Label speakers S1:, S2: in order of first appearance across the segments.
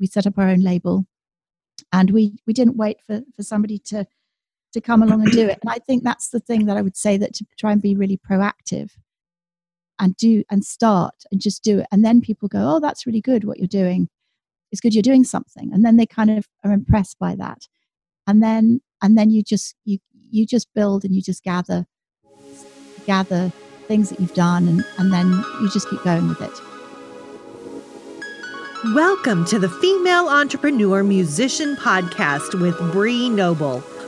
S1: we set up our own label, and we we didn't wait for for somebody to to come along and do it. And I think that's the thing that I would say that to try and be really proactive and do and start and just do it. And then people go, oh, that's really good what you're doing. It's good you're doing something. And then they kind of are impressed by that. And then and then you just you you just build and you just gather gather things that you've done and, and then you just keep going with it.
S2: Welcome to the Female Entrepreneur Musician Podcast with Bree Noble.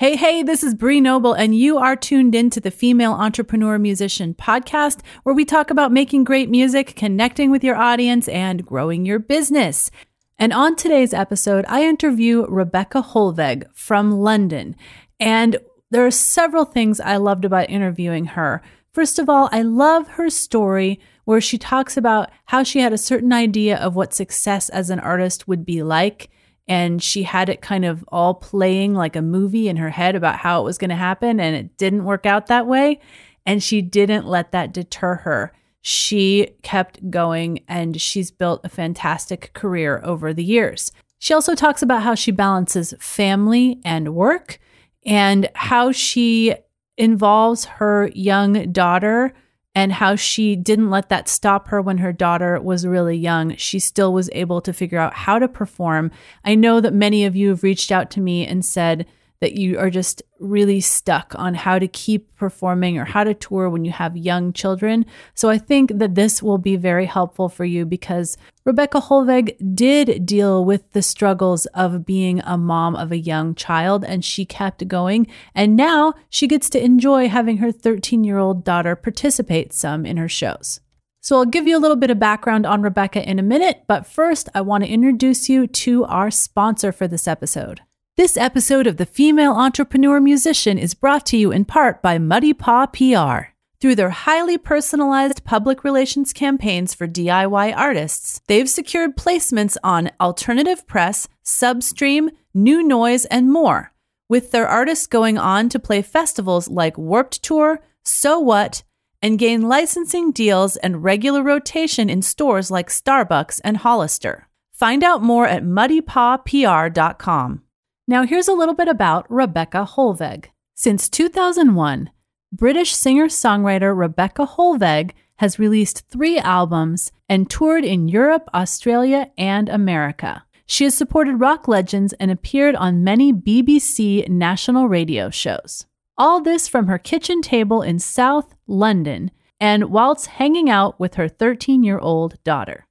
S3: Hey, hey, this is Bree Noble, and you are tuned in to the Female Entrepreneur Musician podcast, where we talk about making great music, connecting with your audience, and growing your business. And on today's episode, I interview Rebecca Hollweg from London. And there are several things I loved about interviewing her. First of all, I love her story where she talks about how she had a certain idea of what success as an artist would be like and she had it kind of all playing like a movie in her head about how it was going to happen and it didn't work out that way and she didn't let that deter her. She kept going and she's built a fantastic career over the years. She also talks about how she balances family and work and how she involves her young daughter and how she didn't let that stop her when her daughter was really young. She still was able to figure out how to perform. I know that many of you have reached out to me and said, that you are just really stuck on how to keep performing or how to tour when you have young children. So I think that this will be very helpful for you because Rebecca Hollweg did deal with the struggles of being a mom of a young child and she kept going. And now she gets to enjoy having her 13 year old daughter participate some in her shows. So I'll give you a little bit of background on Rebecca in a minute, but first I want to introduce you to our sponsor for this episode. This episode of The Female Entrepreneur Musician is brought to you in part by Muddy Paw PR. Through their highly personalized public relations campaigns for DIY artists, they've secured placements on Alternative Press, Substream, New Noise, and more, with their artists going on to play festivals like Warped Tour, So What, and gain licensing deals and regular rotation in stores like Starbucks and Hollister. Find out more at muddypawpr.com. Now, here's a little bit about Rebecca Hollweg. Since 2001, British singer songwriter Rebecca Hollweg has released three albums and toured in Europe, Australia, and America. She has supported rock legends and appeared on many BBC national radio shows. All this from her kitchen table in South London and whilst hanging out with her 13 year old daughter.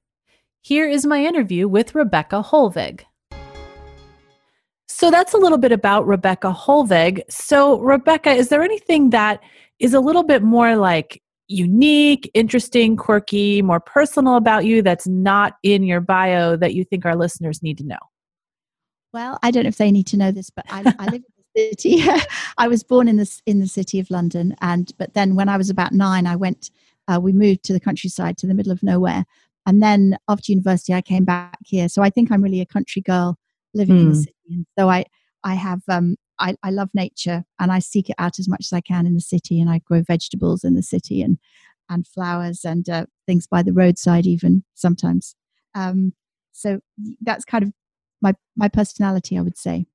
S3: Here is my interview with Rebecca Hollweg. So that's a little bit about Rebecca Hollweg. So, Rebecca, is there anything that is a little bit more like unique, interesting, quirky, more personal about you that's not in your bio that you think our listeners need to know?
S1: Well, I don't know if they need to know this, but I, I live in the city. I was born in the in the city of London, and but then when I was about nine, I went. Uh, we moved to the countryside, to the middle of nowhere, and then after university, I came back here. So I think I'm really a country girl living mm. in the hmm. city. And so I, I have, um, I, I love nature and I seek it out as much as I can in the city. And I grow vegetables in the city and, and flowers and uh, things by the roadside, even sometimes. Um, so that's kind of my, my personality, I would say.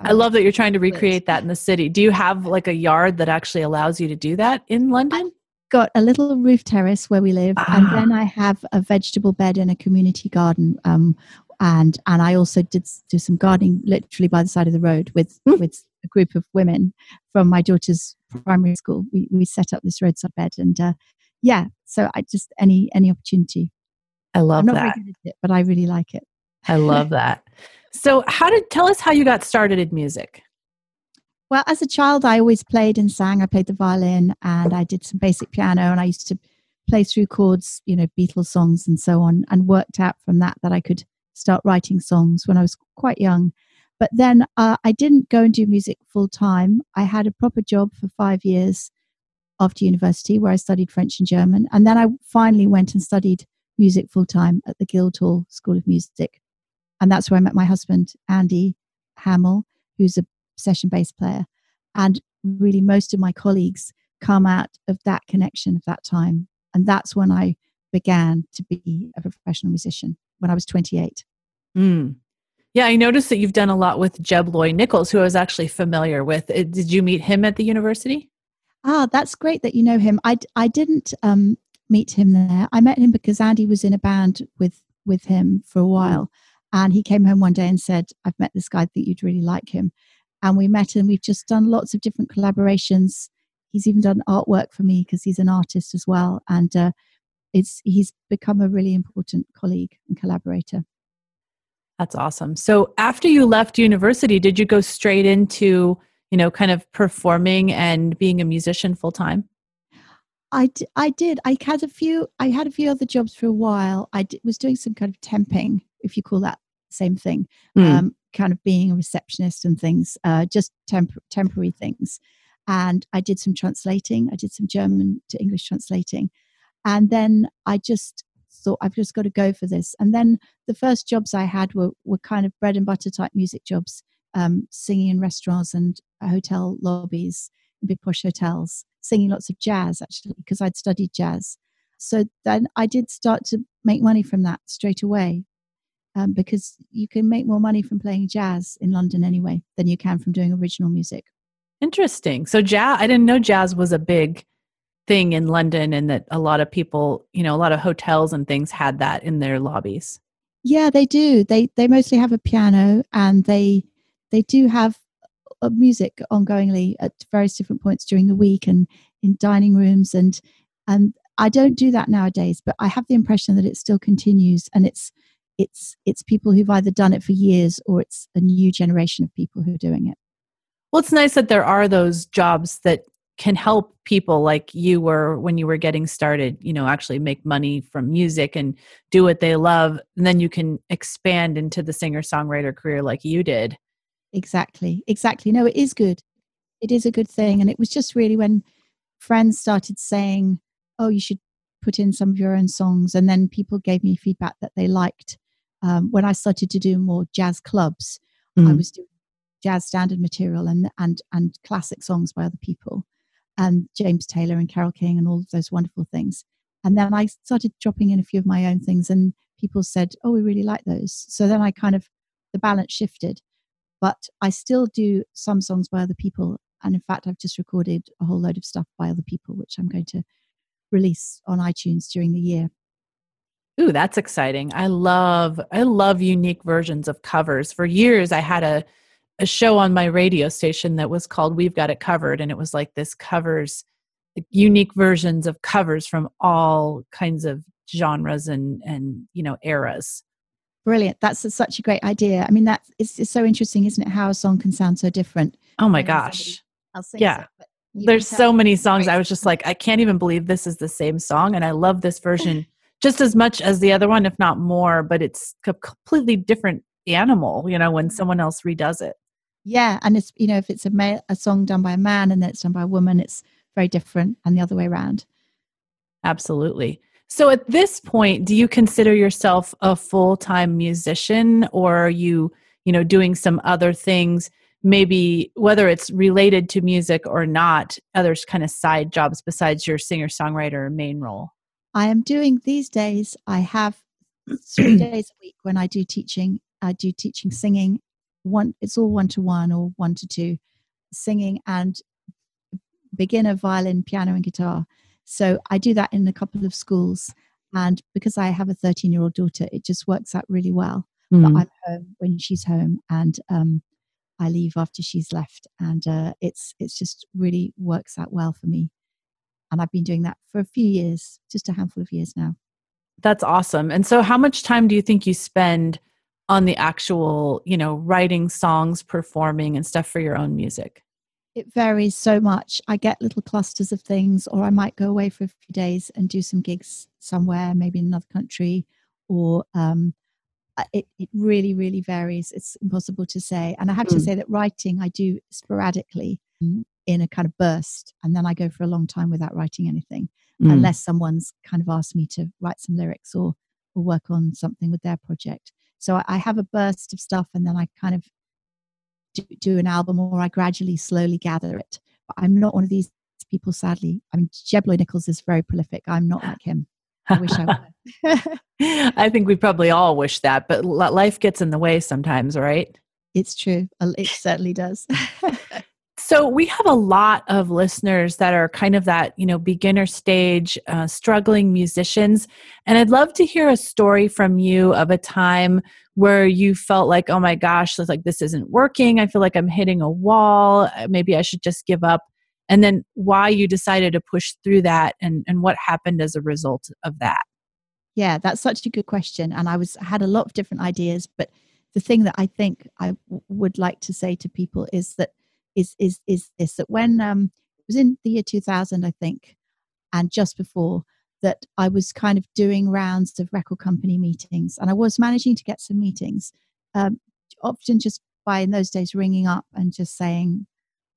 S3: I love that you're trying to recreate that in the city. Do you have like a yard that actually allows you to do that in London? I've
S1: got a little roof terrace where we live, ah. and then I have a vegetable bed in a community garden um, and and I also did do some gardening literally by the side of the road with mm. with a group of women from my daughter's primary school. We we set up this roadside bed, and uh, yeah, so I just any any opportunity.
S3: I love
S1: I'm not
S3: that,
S1: very good at it, but I really like it.
S3: I love that. So, how did tell us how you got started in music?
S1: Well, as a child, I always played and sang. I played the violin, and I did some basic piano, and I used to play through chords, you know, Beatles songs and so on, and worked out from that that I could start writing songs when I was quite young. But then uh, I didn't go and do music full time. I had a proper job for five years after university where I studied French and German. And then I finally went and studied music full time at the Guildhall School of Music. And that's where I met my husband, Andy Hamill, who's a session bass player. And really, most of my colleagues come out of that connection of that time. And that's when I began to be a professional musician when I was 28.
S4: Mm. Yeah, I noticed that you've done a lot with Jeb Loy Nichols, who I was actually familiar with. Uh, did you meet him at the university?
S1: Ah, that's great that you know him. I, I didn't um, meet him there. I met him because Andy was in a band with with him for a while, and he came home one day and said, "I've met this guy. I think you'd really like him." And we met, and we've just done lots of different collaborations. He's even done artwork for me because he's an artist as well, and uh, it's he's become a really important colleague and collaborator.
S4: That's awesome. So after you left university, did you go straight into, you know, kind of performing and being a musician full time?
S1: I, d- I did. I had a few. I had a few other jobs for a while. I d- was doing some kind of temping, if you call that same thing, mm. um, kind of being a receptionist and things, uh, just temp- temporary things. And I did some translating. I did some German to English translating, and then I just thought I've just got to go for this. And then the first jobs I had were, were kind of bread and butter type music jobs, um, singing in restaurants and hotel lobbies, big posh hotels, singing lots of jazz actually, because I'd studied jazz. So then I did start to make money from that straight away. Um, because you can make more money from playing jazz in London anyway than you can from doing original music.
S4: Interesting. So jazz, I didn't know jazz was a big thing in London and that a lot of people, you know, a lot of hotels and things had that in their lobbies.
S1: Yeah, they do. They they mostly have a piano and they they do have uh, music ongoingly at various different points during the week and in dining rooms and and I don't do that nowadays, but I have the impression that it still continues and it's it's it's people who've either done it for years or it's a new generation of people who are doing it.
S4: Well, it's nice that there are those jobs that can help people like you were when you were getting started you know actually make money from music and do what they love and then you can expand into the singer songwriter career like you did.
S1: Exactly exactly. No it is good. It is a good thing and it was just really when friends started saying oh you should put in some of your own songs and then people gave me feedback that they liked um, when i started to do more jazz clubs mm. i was doing jazz standard material and and and classic songs by other people and James Taylor and Carole King and all of those wonderful things. And then I started dropping in a few of my own things, and people said, "Oh, we really like those." So then I kind of the balance shifted, but I still do some songs by other people, and in fact, I've just recorded a whole load of stuff by other people, which I'm going to release on iTunes during the year.
S4: Ooh, that's exciting. I love I love unique versions of covers. For years I had a a show on my radio station that was called We've Got It Covered. And it was like this covers, unique versions of covers from all kinds of genres and, and you know, eras.
S1: Brilliant. That's a, such a great idea. I mean, that is it's so interesting, isn't it? How a song can sound so different.
S4: Oh my gosh. I'll say yeah. It, There's so many songs. I was just like, I can't even believe this is the same song. And I love this version just as much as the other one, if not more, but it's a completely different animal, you know, when mm-hmm. someone else redoes it.
S1: Yeah, and it's you know if it's a male, a song done by a man and then it's done by a woman, it's very different, and the other way around.
S4: Absolutely. So at this point, do you consider yourself a full time musician, or are you you know doing some other things? Maybe whether it's related to music or not, other kind of side jobs besides your singer songwriter main role.
S1: I am doing these days. I have three days a week when I do teaching. I do teaching singing one it's all one to one or one to two singing and beginner violin piano and guitar. So i do that in a couple of schools and because i have a 13 year old daughter it just works out really well. Mm. that i'm home when she's home and um, i leave after she's left and uh, it's it's just really works out well for me. And i've been doing that for a few years just a handful of years now.
S4: That's awesome. And so how much time do you think you spend on the actual, you know, writing songs, performing and stuff for your own music?
S1: It varies so much. I get little clusters of things, or I might go away for a few days and do some gigs somewhere, maybe in another country, or um, it, it really, really varies. It's impossible to say. And I have mm. to say that writing I do sporadically in a kind of burst, and then I go for a long time without writing anything, mm. unless someone's kind of asked me to write some lyrics or or work on something with their project. So I, have a burst of stuff, and then I kind of do, do an album or I gradually slowly gather it. But I'm not one of these people, sadly. I mean, Jeb Loy Nichols is very prolific. I'm not like him. I wish I
S4: were. I think we probably all wish that, but life gets in the way sometimes, right?
S1: It's true. It certainly does.
S4: so we have a lot of listeners that are kind of that you know beginner stage uh, struggling musicians. And i'd love to hear a story from you of a time where you felt like oh my gosh like this isn't working. I feel like i'm hitting a wall. Uh, maybe i should just give up. And then why you decided to push through that and and what happened as a result of that?
S1: Yeah that's such a good question. And i was had a lot of different ideas but the thing that i think I w- would like to say to people is that is is is this that when um it was in the year 2000 i think and just before that I was kind of doing rounds of record company meetings, and I was managing to get some meetings. Um, often just by in those days ringing up and just saying,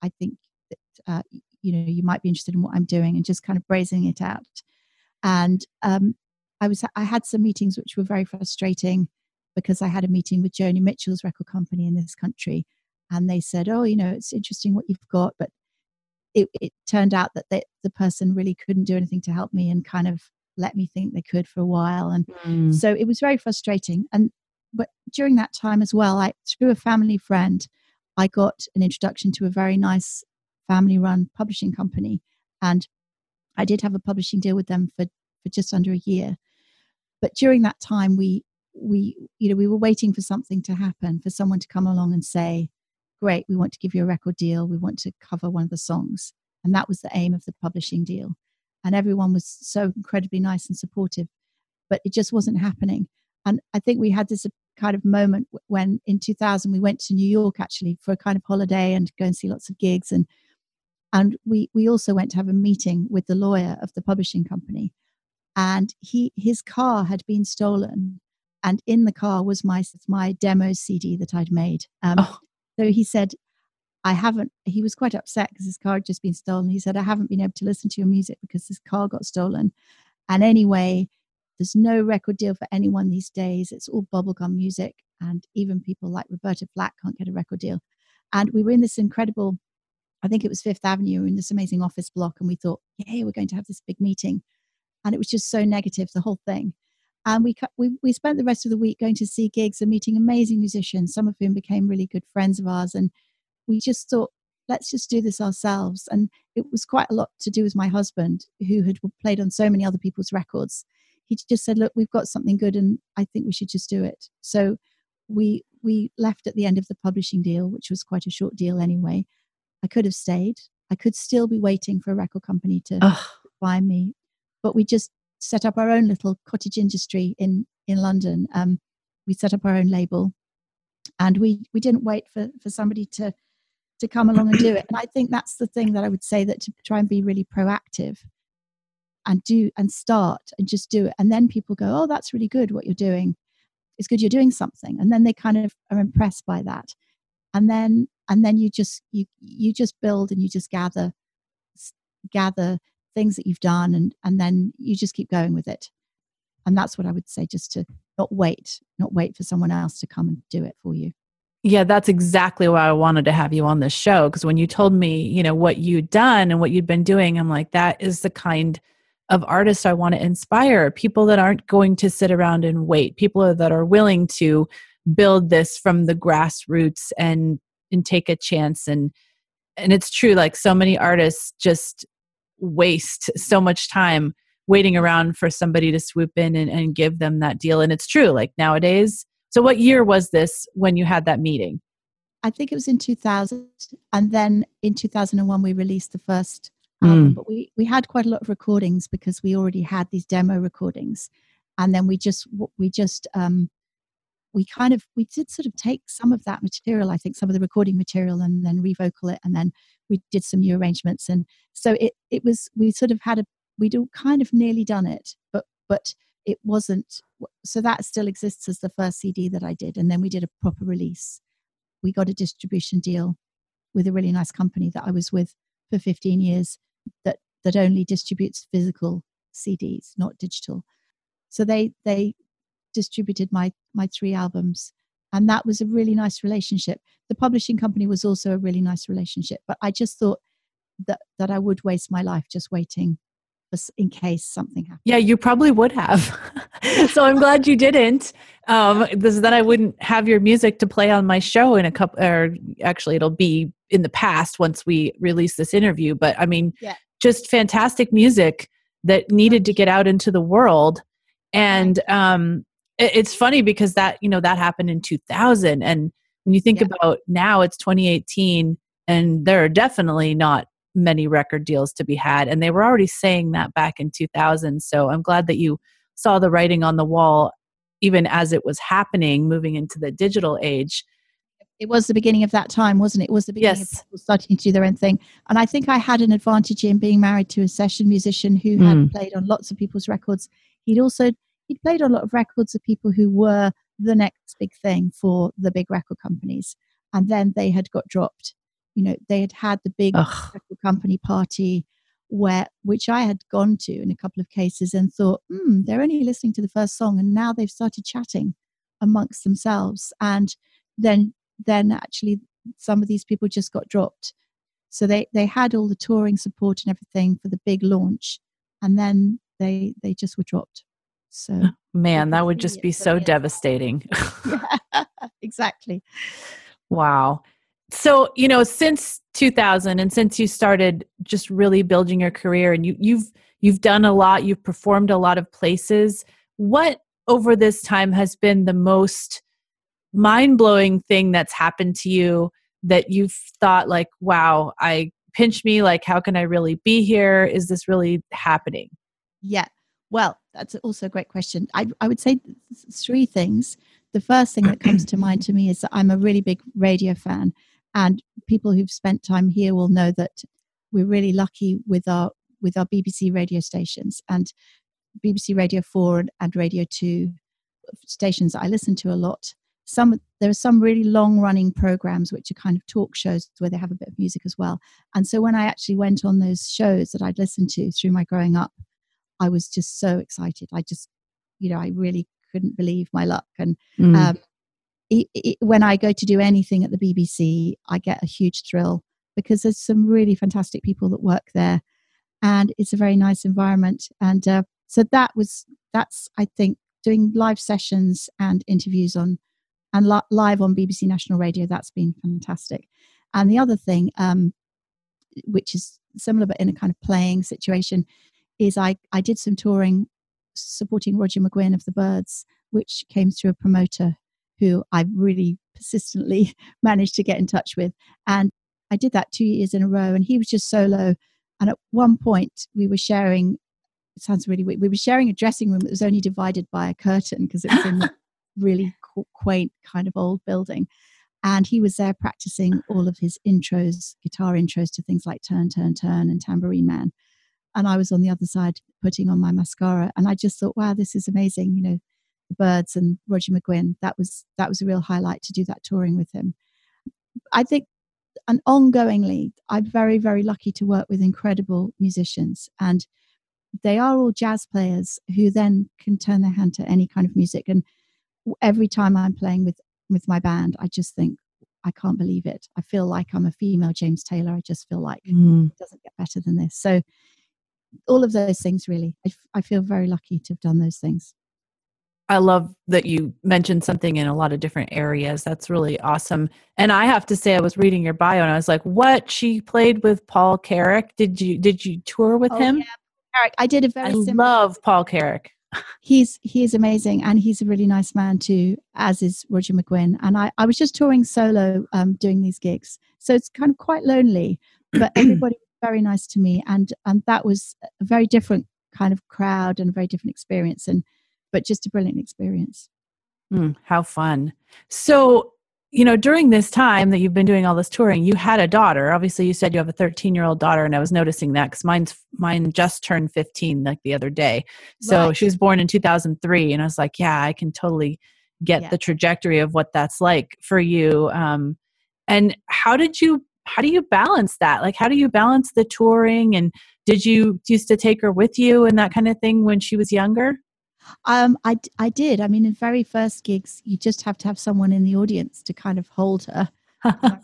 S1: "I think that uh, you know you might be interested in what I'm doing," and just kind of brazening it out. And um, I was I had some meetings which were very frustrating because I had a meeting with Joni Mitchell's record company in this country, and they said, "Oh, you know, it's interesting what you've got, but it, it turned out that they, the person really couldn't do anything to help me and kind of let me think they could for a while. And mm. so it was very frustrating. And but during that time as well, I through a family friend, I got an introduction to a very nice family run publishing company. And I did have a publishing deal with them for, for just under a year. But during that time we we you know we were waiting for something to happen, for someone to come along and say, great, we want to give you a record deal, we want to cover one of the songs. And that was the aim of the publishing deal. And everyone was so incredibly nice and supportive, but it just wasn't happening. And I think we had this uh, kind of moment when in 2000 we went to New York actually for a kind of holiday and go and see lots of gigs. And and we we also went to have a meeting with the lawyer of the publishing company and he his car had been stolen and in the car was my my demo cd that i'd made um, oh. So he said, I haven't, he was quite upset because his car had just been stolen. He said, I haven't been able to listen to your music because his car got stolen. And anyway, there's no record deal for anyone these days. It's all bubblegum music. And even people like Roberta Flack can't get a record deal. And we were in this incredible, I think it was Fifth Avenue, in this amazing office block. And we thought, yeah, we're going to have this big meeting. And it was just so negative, the whole thing. And we, we, we spent the rest of the week going to see gigs and meeting amazing musicians, some of whom became really good friends of ours. And we just thought, let's just do this ourselves. And it was quite a lot to do with my husband, who had played on so many other people's records. He just said, look, we've got something good and I think we should just do it. So we we left at the end of the publishing deal, which was quite a short deal anyway. I could have stayed. I could still be waiting for a record company to Ugh. buy me, but we just set up our own little cottage industry in in London. Um, we set up our own label, and we we didn't wait for for somebody to to come along and do it. And I think that's the thing that I would say that to try and be really proactive and do and start and just do it. And then people go, oh, that's really good what you're doing. It's good you're doing something. And then they kind of are impressed by that. And then and then you just you you just build and you just gather gather things that you've done and and then you just keep going with it. And that's what i would say just to not wait not wait for someone else to come and do it for you.
S4: Yeah that's exactly why i wanted to have you on this show because when you told me you know what you'd done and what you'd been doing i'm like that is the kind of artists i want to inspire. People that aren't going to sit around and wait. People that are willing to build this from the grassroots and and take a chance. And and it's true like so many artists just waste so much time waiting around for somebody to swoop in and, and give them that deal. And it's true, like nowadays. So, what year was this when you had that meeting?
S1: I think it was in 2000. And then in 2001, we released the first album. Mm. But we, we had quite a lot of recordings because we already had these demo recordings. And then we just, we just, um, we kind of we did sort of take some of that material i think some of the recording material and then revocal it and then we did some new arrangements. And so it it was we sort of had a we'd all kind of nearly done it but but it wasn't so that still exists as the first cd that i did. And then we did a proper release. We got a distribution deal with a really nice company that i was with for 15 years that that only distributes physical cds not digital. So they they distributed my my three albums and that was a really nice relationship. The publishing company was also a really nice relationship but i just thought that that i would waste my life just waiting in case something happened.
S4: Yeah you probably would have. So i'm glad you didn't. Um this then i wouldn't have your music to play on my show in a couple or actually it'll be in the past once we release this interview but i mean yeah. just fantastic music that needed to get out into the world. And um it's funny because that you know that happened in 2000 and when you think yeah. about now it's 2018 and there are definitely not many record deals to be had and they were already saying that back in 2000 so i'm glad that you saw the writing on the wall even as it was happening moving into the digital age
S1: it was the beginning of that time wasn't it it was the beginning yes. of people starting to do their own thing and i think i had an advantage in being married to a session musician who mm. had played on lots of people's records he'd also he'd played a lot of records of people who were the next big thing for the big record companies. And then they had got dropped. You know they had had the big Ugh. record company party where which i had gone to in a couple of cases and thought hmm they're only listening to the first song and now they've started chatting amongst themselves. And then then actually some of these people just got dropped. So they they had all the touring support and everything for the big launch and then they they just were dropped so,
S4: man, that would just be so devastating.
S1: yeah, exactly.
S4: Wow. So, you know, since 2000 and since you started just really building your career and you you've you've done a lot, you've performed a lot of places, what over this time has been the most mind-blowing thing that's happened to you that you've thought like, wow, I pinch me like how can I really be here? Is this really happening?
S1: Yeah. Well, that's also a great question. I, I would say three things. The first thing that comes to mind to me is that I'm a really big radio fan, and people who've spent time here will know that we're really lucky with our with our BBC radio stations and BBC Radio Four and, Radio Two stations I listen to a lot. Some there are some really long running programs which are kind of talk shows where they have a bit of music as well. And so when I actually went on those shows that I'd listened to through my growing up, I was just so excited. I just, you know, I really couldn't believe my luck. And mm. um, it, it, when I go to do anything at the BBC, I get a huge thrill because there's some really fantastic people that work there, and it's a very nice environment. And uh, so that was that's I think doing live sessions and interviews on and li- live on BBC National Radio. That's been fantastic. And the other thing, um, which is similar but in a kind of playing situation, is I, I did some touring supporting Roger McGuinn of the Byrds, which came through a promoter who I really persistently managed to get in touch with. And I did that two years in a row, and he was just solo. And at one point, we were sharing, it sounds really weird, we were sharing a dressing room that was only divided by a curtain because it was in a really quaint kind of old building. And he was there practicing all of his intros, guitar intros to things like Turn, Turn, Turn and Tambourine Man and I was on the other side putting on my mascara. And I just thought, wow, this is amazing. You know, the Byrds and Roger McGuinn. That was that was a real highlight to do that touring with him. I think, and ongoingly, I'm very very lucky to work with incredible musicians, and they are all jazz players who then can turn their hand to any kind of music. And every time I'm playing with with my band, I just think, I can't believe it. I feel like I'm a female James Taylor. I just feel like mm. it doesn't get better than this. So all of those things really I, f- I feel very lucky to have done those things
S4: I love that you mentioned something in a lot of different areas. That's really awesome. And I have to say, I was reading your bio and I was like, "What? She played with Paul Carrack? Did you did you tour with oh, him?" Yeah,
S1: Carrack. I did a very. I
S4: love Paul Carrack.
S1: he's he is amazing, and he's a really nice man too. As is Roger McGuinn. And I I was just touring solo, um, doing these gigs, so it's kind of quite lonely. But everybody very nice to me and and that was a very different kind of crowd and a very different experience and but just a brilliant experience
S4: Mm, how fun. So, you know, during this time that you've been doing all this touring, you had a daughter. Obviously, you said you have a 13 year old daughter, and I was noticing that because mine's mine just turned 15 like the other day. So
S1: Right.
S4: she was born in 2003, and I was like, yeah, I can totally get
S1: Yeah.
S4: the trajectory of what that's like for you. Um, and how did you? How do you balance that? Like, how do you balance the touring? And did you used to take her with you and that kind of thing when she was younger?
S1: Um, I, I did. I mean, in very first gigs, you just have to have someone in the audience to kind of hold her.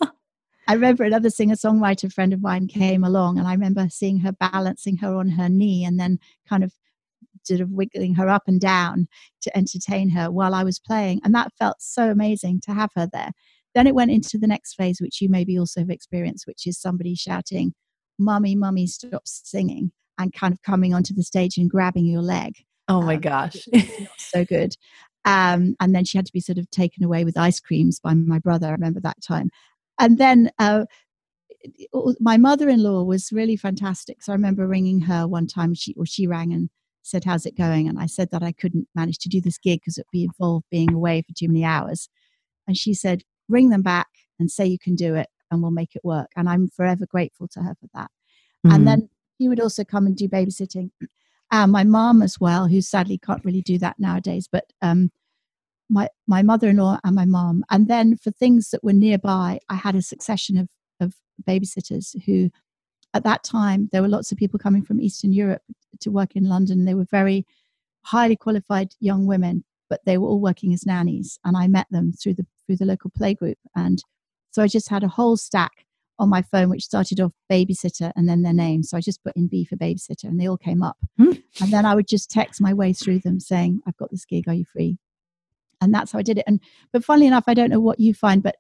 S1: I remember another singer songwriter friend of mine came along, and I remember seeing her balancing her on her knee and then kind of sort of wiggling her up and down to entertain her while I was playing. And that felt so amazing to have her there. Then it went into the next phase, which you maybe also have experienced, which is somebody shouting, Mummy, Mummy, stop singing, and kind of coming onto the stage and grabbing your leg
S4: oh my
S1: um,
S4: gosh.
S1: so good. Um, and then she had to be sort of taken away with ice creams by my brother. I remember that time. And then uh, it- it- my mother-in-law was really fantastic. So I remember ringing her one time. She or she rang and said, "How's it going?" And I said that I couldn't manage to do this gig because it'd be involved being away for too many hours. And she said, "Ring them back and say you can do it, and we'll make it work." And I'm forever grateful to her for that
S4: Mm.
S1: and then he would also come and do babysitting. And my mom as well, who sadly can't really do that nowadays, but um, my my mother-in-law and my mom. And then for things that were nearby, I had a succession of of babysitters who, at that time, there were lots of people coming from Eastern Europe to work in London. They were very highly qualified young women, but they were all working as nannies, and I met them through the through the local playgroup. And so I just had a whole stack on my phone, which started off babysitter and then their name. So I just put in B for babysitter and they all came up.
S4: Hmm.
S1: And then I would just text my way through them saying, I've got this gig, are you free? And that's how I did it. And but funnily enough, I don't know what you find, but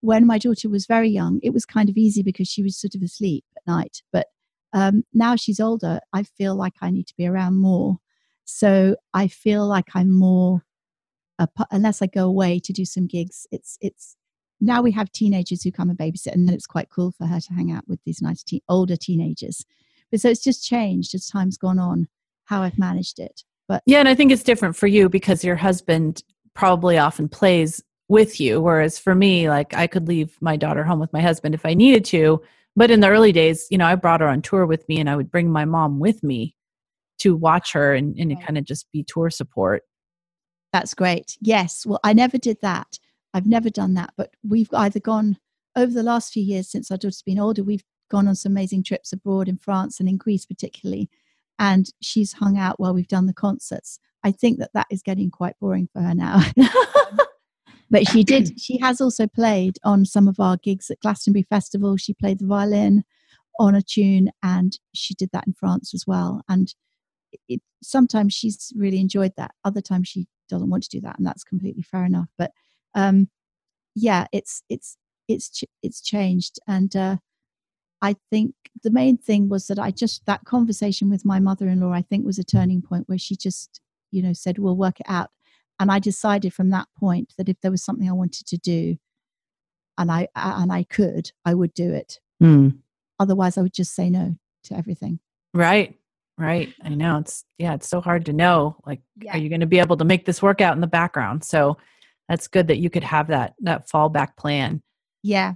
S1: when my daughter was very young, it was kind of easy because she was sort of asleep at night. But um, now she's older, I feel like I need to be around more. So I feel like I'm more, a unless I go away to do some gigs. It's it's now we have teenagers who come and babysit, and then it's quite cool for her to hang out with these nice teen, older teenagers. But so it's just changed as time's gone on how I've managed it. But
S4: Yeah, and I think it's different for you because your husband probably often plays with you. Whereas for me, like I could leave my daughter home with my husband if I needed to. But in the early days, you know, I brought her on tour with me and I would bring my mom with me to watch her and, and
S1: Right.
S4: kind of just be tour support.
S1: That's great. Yes. Well, I never did that. I've never done that. But we've either gone over the last few years since our daughter's been older, we've gone on some amazing trips abroad in France and in Greece, particularly. And she's hung out while we've done the concerts. I think that that is getting quite boring for her now. but she did, she has also played on some of our gigs at Glastonbury Festival. She played the violin on a tune and she did that in France as well. And it, sometimes she's really enjoyed that. Other times she doesn't want to do that, and that's completely fair enough. But um, yeah, it's it's it's ch- it's changed, and uh, I think the main thing was that I just that conversation with my mother-in-law, I think, was a turning point where she just you know said, "We'll work it out," and I decided from that point that if there was something I wanted to do, and I and I could, I would do it.
S4: Hmm.
S1: Otherwise, I would just say no to everything.
S4: Right. Right. I know. It's yeah, it's so hard to know. Like,
S1: Yeah.
S4: are you going to be able to make this work out in the background? So that's good that you could have that that fallback plan.
S1: Yeah.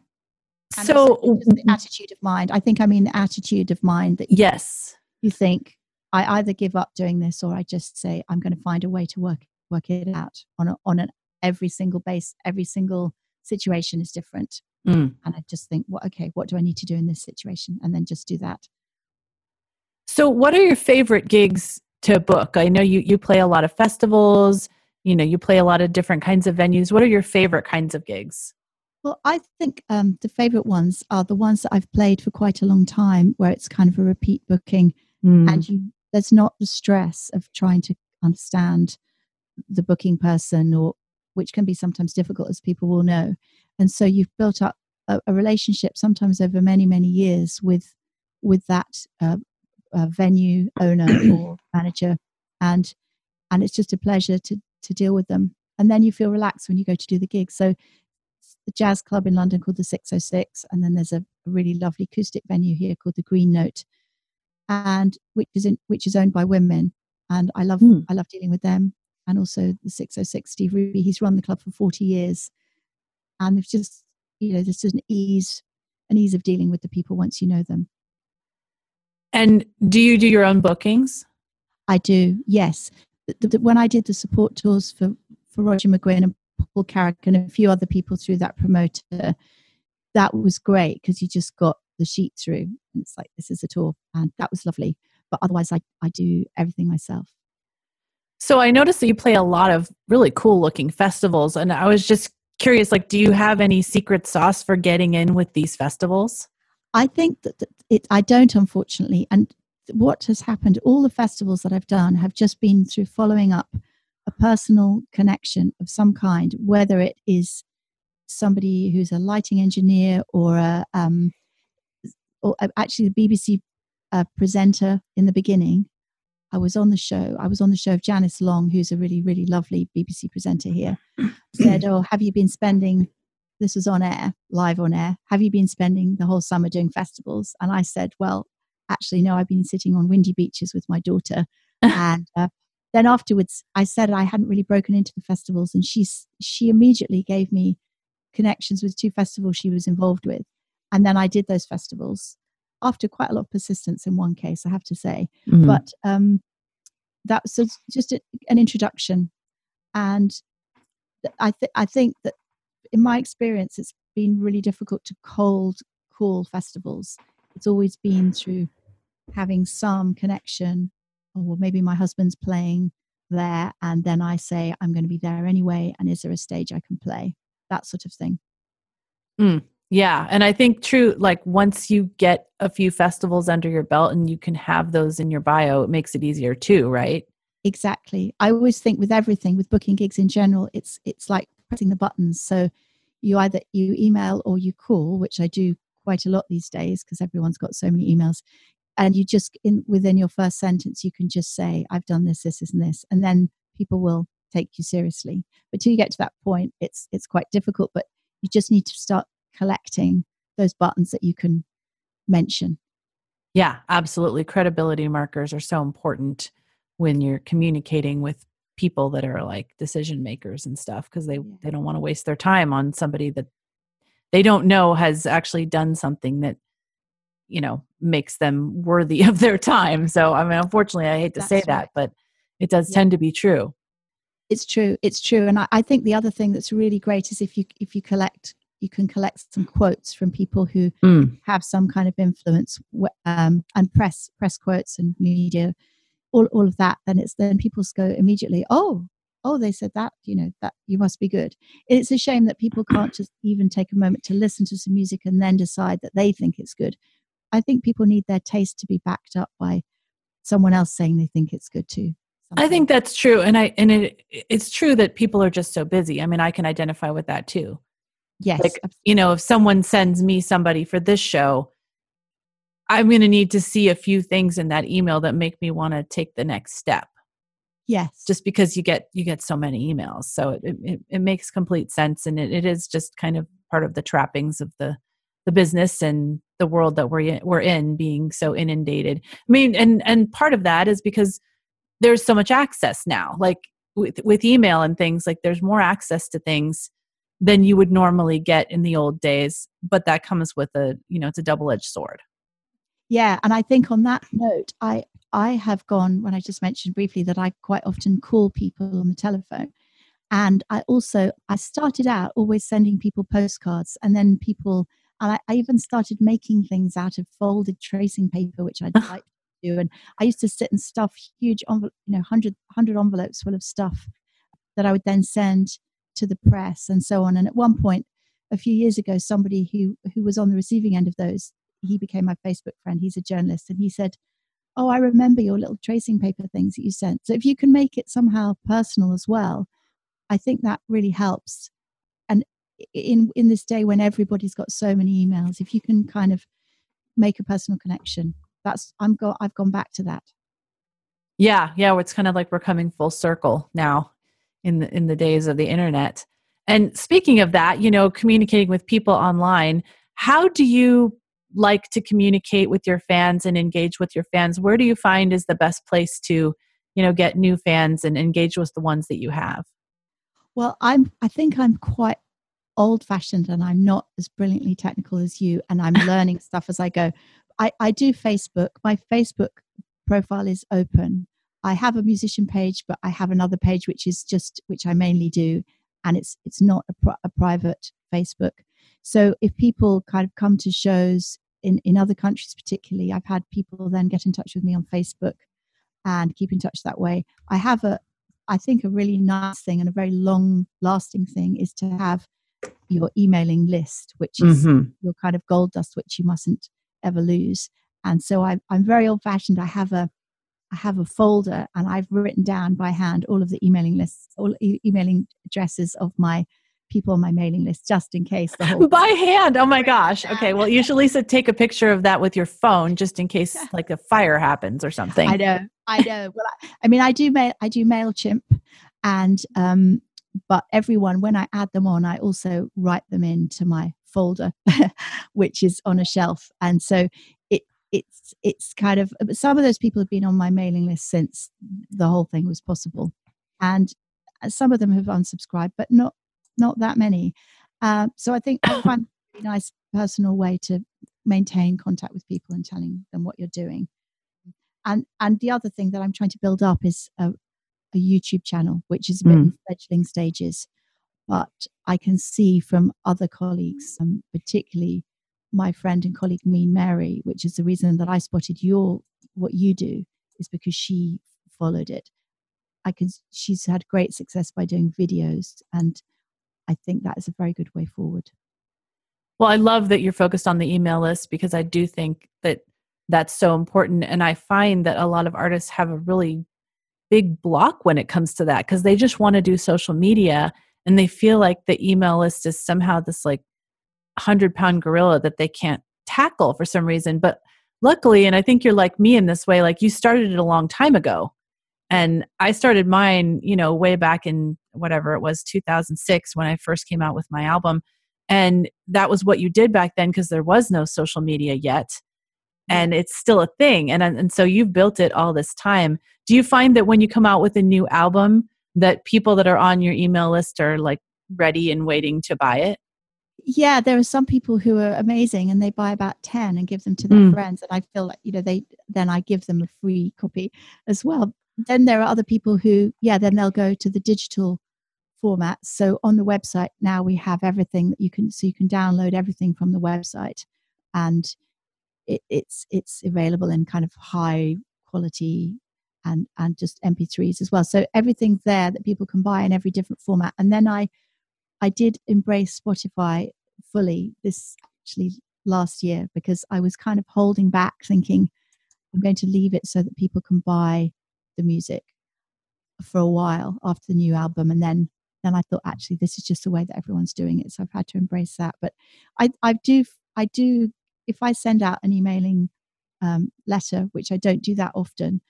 S1: And
S4: so
S1: the attitude of mind. I think I mean the attitude of mind that
S4: yes.
S1: you think I either give up doing this or I just say I'm going to find a way to work work it out on a, on an every single base. Every single situation is different,
S4: Mm.
S1: and I just think, well, okay, what do I need to do in this situation, and then just do that.
S4: So, what are your favorite gigs to book? I know you you play a lot of festivals. You know, you play a lot of different kinds of venues. What are your favorite kinds of gigs?
S1: Well, I think um, the favorite ones are the ones that I've played for quite a long time, where it's kind of a repeat booking.
S4: Mm.
S1: and you there's not the stress of trying to understand the booking person or which can be sometimes difficult as people will know and so you've built up a, a relationship sometimes over many many years with with that uh, uh, venue owner or manager and and it's just a pleasure to to deal with them and then you feel relaxed when you go to do the gig so the jazz club in london called the 606 and then there's a, a really lovely acoustic venue here called the green note and which is in, which is owned by women and i love
S4: Hmm.
S1: i love dealing with them and also the 606 Steve Rubie. He's run the club for 40 years. And it's just, you know, there's an ease, an ease of dealing with the people once you know them.
S4: And do you do your own bookings?
S1: I do, yes. The, the, when I did the support tours for, for Roger McGuinn and Paul Carrack and a few other people through that promoter, that was great because you just got the sheet through. And it's like, this is a tour. And that was lovely. But otherwise, I, I do everything myself.
S4: So I noticed that you play a lot of really cool looking festivals. And I was just curious like, do you have any secret sauce for getting in with these festivals?
S1: I think that it, I don't, unfortunately. And what has happened, all the festivals that I've done have just been through following up a personal connection of some kind, whether it is somebody who's a lighting engineer or a, um, or actually the BBC uh, presenter in the beginning. I was on the show. I was on the show of Janice Long, who's a really, really lovely BBC presenter here. said, "Oh, have you been spending?" This was on air, live on air. Have you been spending the whole summer doing festivals? And I said, "Well, actually, no. I've been sitting on windy beaches with my daughter." and uh, then afterwards, I said I hadn't really broken into the festivals, and she she immediately gave me connections with two festivals she was involved with. And then I did those festivals after quite a lot of persistence in one case, I have to say. Mm-hmm. But um, that was just a, an introduction. And I, th- I think that in my experience, it's been really difficult to cold call festivals. It's always been through having some connection, or maybe my husband's playing there, and then I say, I'm going to be there anyway, and is there a stage I can play? that sort of thing.
S4: Mm, yeah. And I think true, like once you get a few festivals under your belt and you can have those in your bio, it makes it easier too, right?
S1: Exactly. I always think with everything, with booking gigs in general, it's it's like pressing the buttons. So you either you email or you call, which I do quite a lot these days because everyone's got so many emails. And you just in within your first sentence, you can just say, I've done this, this, and this. And then people will take you seriously. But till you get to that point, it's it's quite difficult. But you just need to start collecting those buttons that you can mention.
S4: Yeah, absolutely. Credibility markers are so important when you're communicating with people that are like decision makers and stuff because they they don't want to waste their time on somebody that they don't know has actually done something that you know makes them worthy of their time so i mean unfortunately i hate to That's say right. that but it does yeah. tend to be true
S1: it's true it's true and I, I, think the other thing that's really great is if you if you collect you can collect some quotes from people who mm. have some kind of influence um, and press press quotes and media all, all of that then it's then people go immediately oh oh they said that you know that you must be good it's a shame that people can't just even take a moment to listen to some music and then decide that they think it's good i think people need their taste to be backed up by someone else saying they think it's good too
S4: I think that's true, and I and it it's true that people are just so busy. I mean, I can identify with that too.
S1: Yes,
S4: like you know, if someone sends me somebody for this show, I'm going to need to see a few things in that email that make me want to take the next step.
S1: Yes,
S4: just because you get you get so many emails, so it it, it makes complete sense, and it, it is just kind of part of the trappings of the the business and the world that we're in, we're in being so inundated. I mean, and and part of that is because there's so much access now like with with email and things like there's more access to things than you would normally get in the old days but that comes with a you know it's a double edged sword
S1: yeah and i think on that note i i have gone when i just mentioned briefly that i quite often call people on the telephone and i also i started out always sending people postcards and then people and I, I even started making things out of folded tracing paper which i'd like to do. And I used to sit and stuff huge, you know, 100, 100 envelopes full of stuff that I would then send to the press and so on. And at one point, a few years ago, somebody who who was on the receiving end of those, he became my Facebook friend. He's a journalist, and he said, "Oh, I remember your little tracing paper things that you sent. So if you can make it somehow personal as well, I think that really helps. And in in this day when everybody's got so many emails, if you can kind of make a personal connection, that's i'm go i've gone back to that
S4: yeah yeah it's kind of like we're coming full circle now in the in the days of the internet and speaking of that you know communicating with people online how do you like to communicate with your fans and engage with your fans where do you find is the best place to you know get new fans and engage with the ones that you have?
S1: Well i'm i think i'm quite old fashioned and i'm not as brilliantly technical as you and i'm learning stuff as i go. I, I do facebook. My facebook profile is open. I have a musician page but i have another page which is just which i mainly do and it's it's not a, a private facebook. So if people kind of come to shows in, in other countries, particularly, I've had people then get in touch with me on Facebook and keep in touch that way. I have a, I think a really nice thing and a very long lasting thing is to have your emailing list, which is mm-hmm. your kind of gold dust, which you mustn't ever lose. And so I, I'm very old fashioned. I have a, I have a folder and I've written down by hand all of the emailing lists, all e- emailing addresses of my people on my mailing list just in case the whole
S4: by hand. Oh my gosh. Okay. Well you should lisa take a picture of that with your phone just in case like a fire happens or something.
S1: I know. I know. Well I, I mean i do mail i do mailchimp and um but everyone when i add them on i also write them into my folder which is on a shelf. And so it it's it's kind of some of those people have been on my mailing list since the whole thing was possible. And some of them have unsubscribed but not not that many. Uh, so I think I find a really nice personal way to maintain contact with people and telling them what you're doing. And and the other thing that I'm trying to build up is a, a YouTube channel, which is a bit mm. in fledgling stages. But I can see from other colleagues, um, particularly my friend and colleague Mean Mary, which is the reason that I spotted your what you do, is because she followed it. I can she's had great success by doing videos and I think that is a very good way forward.
S4: Well, I love that you're focused on the email list because I do think that that's so important. And I find that a lot of artists have a really big block when it comes to that because they just want to do social media and they feel like the email list is somehow this like 100 pound gorilla that they can't tackle for some reason. But luckily, and I think you're like me in this way, like you started it a long time ago. And I started mine, you know, way back in whatever it was 2006 when I first came out with my album. And that was what you did back then because there was no social media yet. And it's still a thing. And, and so you've built it all this time. Do you find that when you come out with a new album, that people that are on your email list are like ready and waiting to buy it?
S1: yeah there are some people who are amazing and they buy about 10 and give them to their mm. friends and i feel like you know they then i give them a free copy as well then there are other people who, yeah, then they'll go to the digital format. So on the website now we have everything that you can, so you can download everything from the website, and it, it's it's available in kind of high quality and and just MP3s as well. So everything's there that people can buy in every different format. And then I I did embrace Spotify fully this actually last year because I was kind of holding back, thinking I'm going to leave it so that people can buy the music for a while after the new album and then then I thought actually this is just the way that everyone's doing it. So I've had to embrace that. But I I do I do if I send out an emailing um, letter which I don't do that often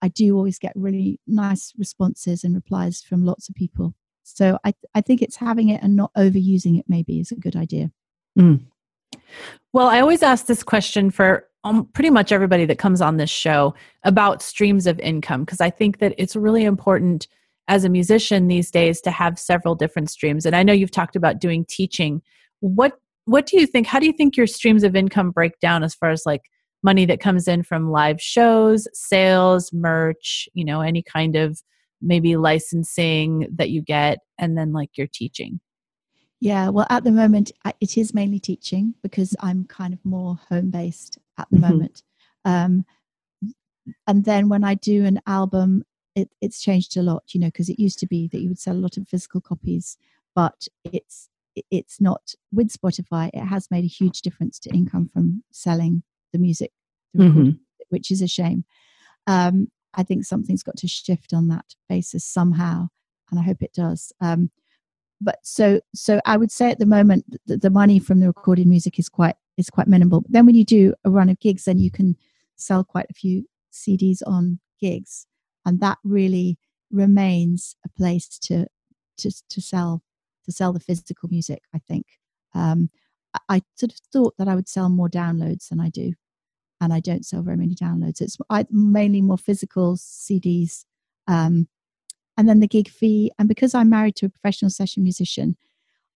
S1: I do always get really nice responses and replies from lots of people. So I I think it's having it and not overusing it maybe is a good idea. Mm.
S4: Well, I always ask this question for um, pretty much everybody that comes on this show about streams of income because I think that it's really important as a musician these days to have several different streams. And I know you've talked about doing teaching. What what do you think? How do you think your streams of income break down as far as like money that comes in from live shows, sales, merch, you know, any kind of maybe licensing that you get, and then like your teaching?
S1: Yeah, well, at the moment, it is mainly teaching because I'm kind of more home based at the mm-hmm. moment. Um, and then when I do an album, it, it's changed a lot, you know, because it used to be that you would sell a lot of physical copies, but it's it's not with Spotify. It has made a huge difference to income from selling the music, the mm-hmm. which is a shame. Um, I think something's got to shift on that basis somehow, and I hope it does. Um, but so so I would say at the moment the, the money from the recorded music is quite is quite minimal. But then when you do a run of gigs, then you can sell quite a few CDs on gigs, and that really remains a place to to to sell to sell the physical music. I think um, I sort of thought that I would sell more downloads than I do, and I don't sell very many downloads. It's I, mainly more physical CDs Um, and then the gig fee. And because I'm married to a professional session musician,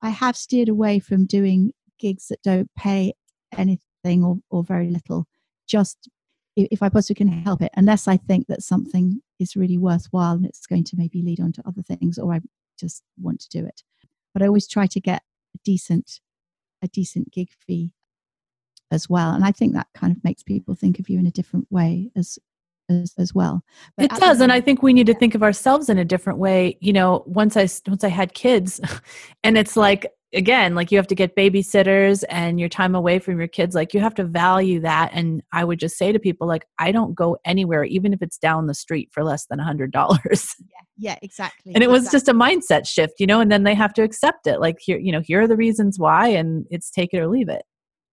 S1: I have steered away from doing gigs that don't pay anything or, or very little, just if I possibly can help it, unless I think that something is really worthwhile and it's going to maybe lead on to other things, or I just want to do it. But I always try to get a decent, a decent gig fee as well, and I think that kind of makes people think of you in a different way as as, as well.
S4: But it does, and I think we need to think of ourselves in a different way. You know, once I once I had kids, and it's like again, like you have to get babysitters and your time away from your kids. Like you have to value that. And I would just say to people, like I don't go anywhere, even if it's down the street for less than a hundred dollars.
S1: Yeah, yeah, exactly.
S4: And it was
S1: exactly.
S4: just a mindset shift, you know. And then they have to accept it. Like here, you know, here are the reasons why, and it's take it or leave it.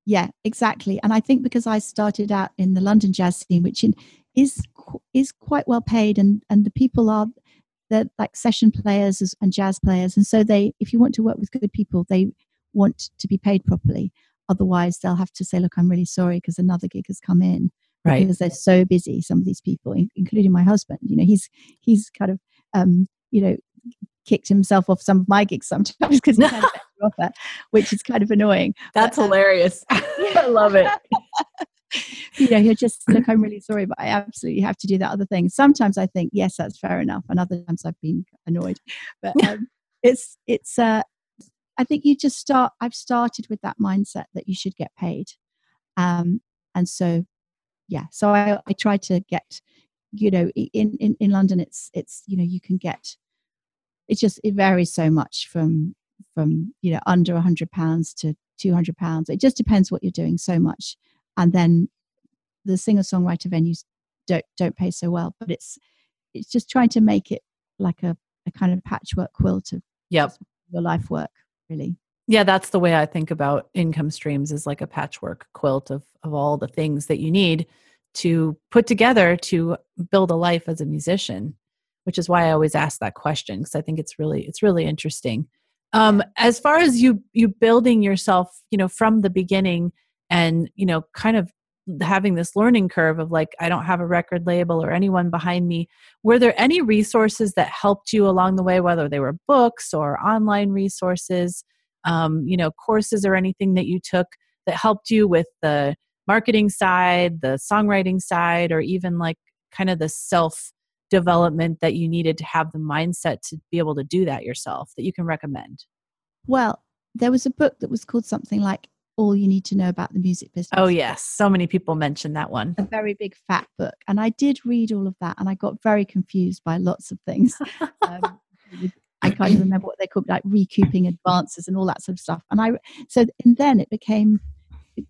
S1: Yeah, exactly. And I think because I started out in the London jazz scene, which in, is is quite well paid, and and the people are they're like session players and jazz players, and so they if you want to work with good people, they want to be paid properly. Otherwise, they'll have to say, "Look, I'm really sorry because another gig has come in."
S4: Right.
S1: Because they're so busy. Some of these people, including my husband, you know, he's he's kind of um, you know kicked himself off some of my gigs sometimes because he had a better offer, which is kind of annoying.
S4: That's
S1: but,
S4: um, hilarious. I love it.
S1: you know, you're just look, I'm really sorry, but I absolutely have to do that other thing. Sometimes I think, yes, that's fair enough. And other times I've been annoyed. But um, it's, it's, uh, I think you just start, I've started with that mindset that you should get paid. Um, and so, yeah, so I, I try to get, you know, in, in, in London, it's, it's, you know, you can get, it just, it varies so much from, from, you know, under a hundred pounds to 200 pounds. It just depends what you're doing so much and then the singer songwriter venues don't don't pay so well but it's it's just trying to make it like a, a kind of patchwork quilt of
S4: yep.
S1: your life work really.
S4: Yeah that's the way i think about income streams is like a patchwork quilt of of all the things that you need to put together to build a life as a musician which is why i always ask that question because i think it's really it's really interesting. Um as far as you you building yourself you know from the beginning and you know kind of having this learning curve of like i don't have a record label or anyone behind me were there any resources that helped you along the way whether they were books or online resources um, you know courses or anything that you took that helped you with the marketing side the songwriting side or even like kind of the self development that you needed to have the mindset to be able to do that yourself that you can recommend?
S1: Well there was a book that was called something like all you need to know about the music business.
S4: Oh, yes. So many people mention that one.
S1: A very big fat book. And I did read all of that and I got very confused by lots of things. um, I can't even remember what they called, like recouping advances and all that sort of stuff. And I, so, and then it became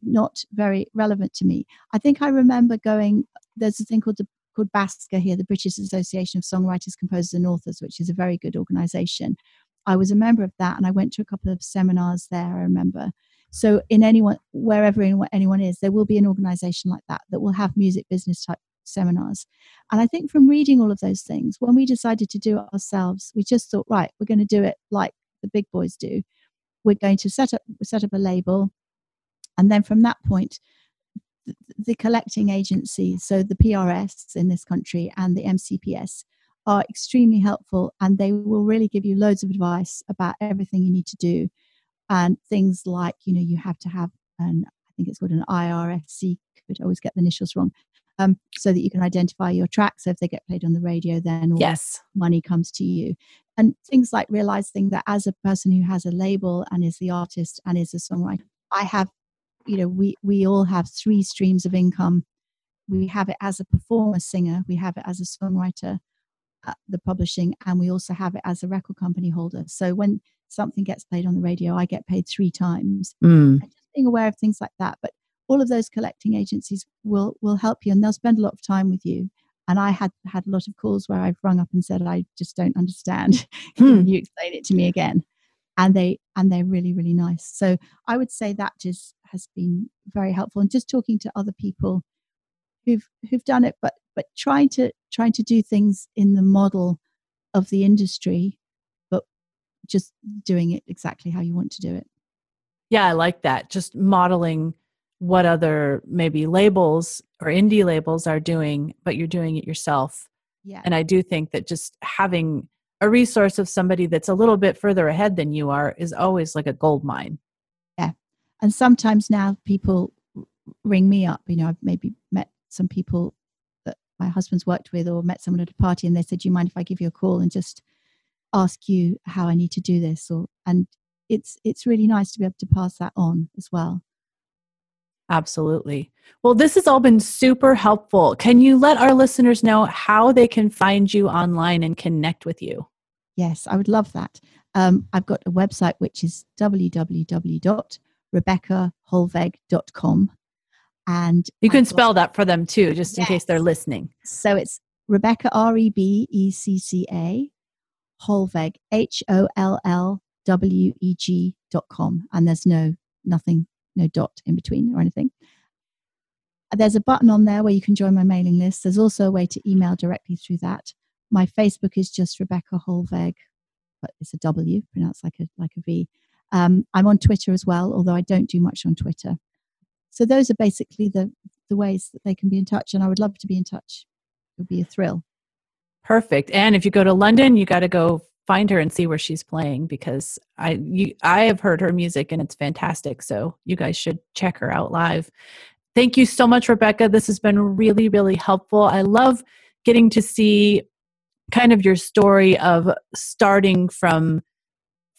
S1: not very relevant to me. I think I remember going, there's a thing called the called BASCA here, the British Association of Songwriters, Composers and Authors, which is a very good organization. I was a member of that and I went to a couple of seminars there, I remember. So, in anyone, wherever anyone is, there will be an organization like that that will have music business type seminars. And I think from reading all of those things, when we decided to do it ourselves, we just thought, right, we're going to do it like the big boys do. We're going to set up set up a label, and then from that point, the, the collecting agencies, so the PRS in this country and the MCPS, are extremely helpful, and they will really give you loads of advice about everything you need to do and things like you know you have to have an I think it's called an IRFC could always get the initials wrong um, so that you can identify your tracks so if they get played on the radio then
S4: yes.
S1: money comes to you. And things like realizing that as a person who has a label and is the artist and is a songwriter I have you know we we all have three streams of income. We have it as a performer singer we have it as a songwriter uh, the publishing and we also have it as a record company holder. So when something gets played on the radio, I get paid three times.
S4: Mm.
S1: And just being aware of things like that. But all of those collecting agencies will will help you and they'll spend a lot of time with you. And I had had a lot of calls where I've rung up and said, I just don't understand.
S4: Hmm.
S1: Can you explain it to me again? And they and they're really, really nice. So I would say that just has been very helpful. And just talking to other people who've who've done it, but but trying to trying to do things in the model of the industry just doing it exactly how you want to do it.
S4: Yeah, I like that. Just modeling what other maybe labels or indie labels are doing, but you're doing it yourself.
S1: Yeah.
S4: And I do think that just having a resource of somebody that's a little bit further ahead than you are is always like a gold mine.
S1: Yeah. And sometimes now people ring me up. You know, I've maybe met some people that my husband's worked with or met someone at a party and they said, Do you mind if I give you a call and just ask you how I need to do this? Or and it's it's really nice to be able to pass that on as well.
S4: Absolutely. Well, this has all been super helpful. Can you let our listeners know how they can find you online and connect with you?
S1: Yes, I would love that. Um, I've got a website which is www.rebeccahollweg.com. And
S4: you can
S1: I've
S4: spell that for them too, just in case they're listening.
S1: So it's Rebecca, R E B E C C A, Hollweg, H O L L W E G dot com. And there's no, nothing no dot in between or anything. There's a button on there where you can join my mailing list. There's also a way to email directly through that. My Facebook is just Rebecca Hollweg, but it's a W, pronounced like a like a V. Um, I'm on Twitter as well, although I don't do much on Twitter. So those are basically the the ways that they can be in touch, and I would love to be in touch. It would be a thrill.
S4: Perfect. And if you go to London, you got to go find her and see where she's playing because I you, I have heard her music and it's fantastic. So you guys should check her out live. Thank you so much, Rebecca. This has been really, really helpful. I love getting to see kind of your story of starting from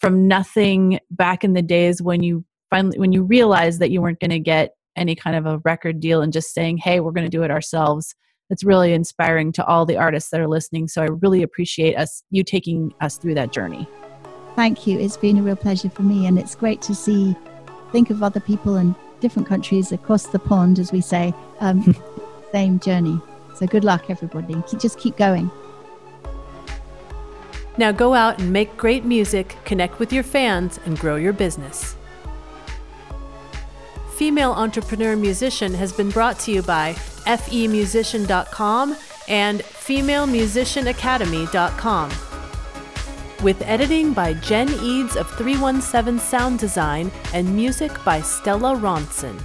S4: from nothing back in the days when you finally when you realized that you weren't going to get any kind of a record deal and just saying, "Hey, we're going to do it ourselves." It's really inspiring to all the artists that are listening. So I really appreciate us you taking us through that journey.
S1: Thank you. It's been a real pleasure for me, and it's great to see, think of other people in different countries across the pond, as we say, um, same journey. So good luck, everybody. Just keep going.
S4: Now go out and make great music, connect with your fans, and grow your business. Female Entrepreneur Musician has been brought to you by femusician.com and femalemusicianacademy.com. With editing by Jen Eads of 317 Sound Design and music by Stella Ronson.